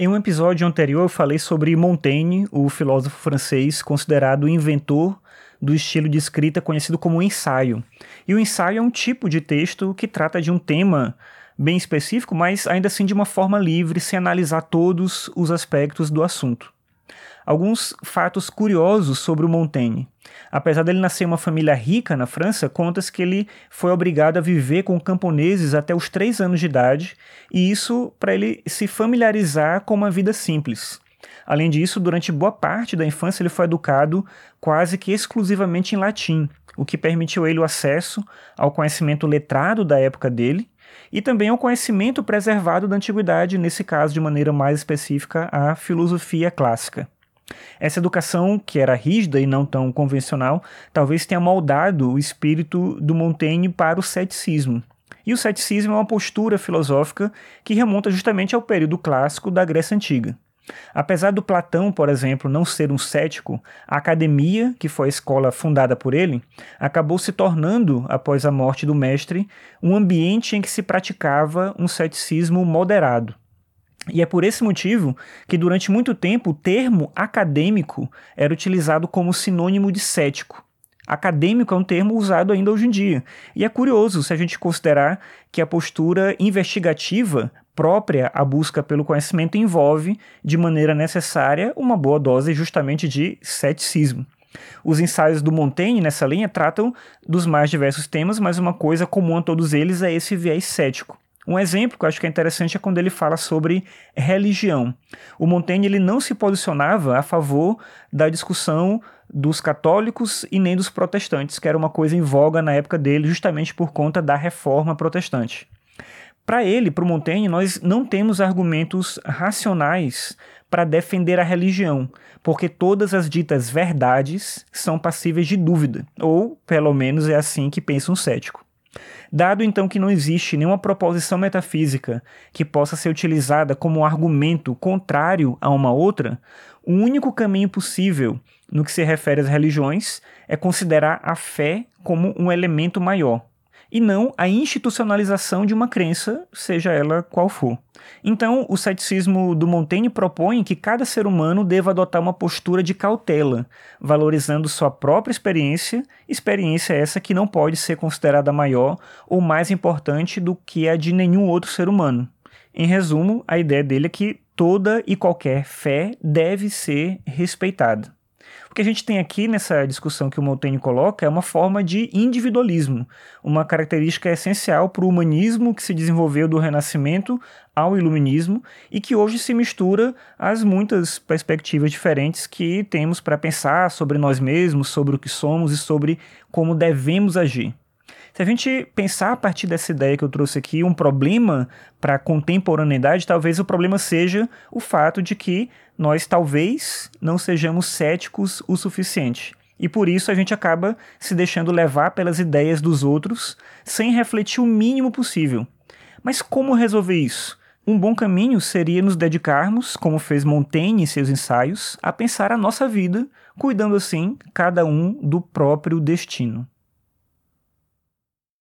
Em um episódio anterior eu falei sobre Montaigne, o filósofo francês considerado o inventor do estilo de escrita conhecido como ensaio. E o ensaio é um tipo de texto que trata de um tema bem específico, mas ainda assim de uma forma livre, sem analisar todos os aspectos do assunto alguns fatos curiosos sobre o Montaigne. Apesar dele nascer em uma família rica na França, conta-se que ele foi obrigado a viver com camponeses até os três anos de idade, e isso para ele se familiarizar com uma vida simples. Além disso, durante boa parte da infância ele foi educado quase que exclusivamente em latim, o que permitiu ele o acesso ao conhecimento letrado da época dele e também ao conhecimento preservado da antiguidade, nesse caso de maneira mais específica, a filosofia clássica. Essa educação, que era rígida e não tão convencional, talvez tenha moldado o espírito do Montaigne para o ceticismo. E o ceticismo é uma postura filosófica que remonta justamente ao período clássico da Grécia Antiga. Apesar do Platão, por exemplo, não ser um cético, a academia, que foi a escola fundada por ele, acabou se tornando, após a morte do mestre, um ambiente em que se praticava um ceticismo moderado. E é por esse motivo que durante muito tempo o termo acadêmico era utilizado como sinônimo de cético. Acadêmico é um termo usado ainda hoje em dia. E é curioso se a gente considerar que a postura investigativa própria à busca pelo conhecimento envolve, de maneira necessária, uma boa dose justamente de ceticismo. Os ensaios do Montaigne nessa linha tratam dos mais diversos temas, mas uma coisa comum a todos eles é esse viés cético. Um exemplo que eu acho que é interessante é quando ele fala sobre religião. O Montaigne ele não se posicionava a favor da discussão dos católicos e nem dos protestantes, que era uma coisa em voga na época dele, justamente por conta da reforma protestante. Para ele, para o Montaigne, nós não temos argumentos racionais para defender a religião, porque todas as ditas verdades são passíveis de dúvida, ou pelo menos é assim que pensa um cético. Dado então que não existe nenhuma proposição metafísica que possa ser utilizada como um argumento contrário a uma outra, o único caminho possível no que se refere às religiões é considerar a fé como um elemento maior, e não a institucionalização de uma crença, seja ela qual for. Então, o ceticismo do Montaigne propõe que cada ser humano deva adotar uma postura de cautela, valorizando sua própria experiência, experiência essa que não pode ser considerada maior ou mais importante do que a de nenhum outro ser humano. Em resumo, a ideia dele é que toda e qualquer fé deve ser respeitada. O que a gente tem aqui nessa discussão que o Montaigne coloca é uma forma de individualismo, uma característica essencial para o humanismo que se desenvolveu do Renascimento ao Iluminismo e que hoje se mistura às muitas perspectivas diferentes que temos para pensar sobre nós mesmos, sobre o que somos e sobre como devemos agir. Se a gente pensar a partir dessa ideia que eu trouxe aqui, um problema para a contemporaneidade, talvez o problema seja o fato de que nós talvez não sejamos céticos o suficiente. E por isso a gente acaba se deixando levar pelas ideias dos outros sem refletir o mínimo possível. Mas como resolver isso? Um bom caminho seria nos dedicarmos, como fez Montaigne em seus ensaios, a pensar a nossa vida, cuidando assim cada um do próprio destino.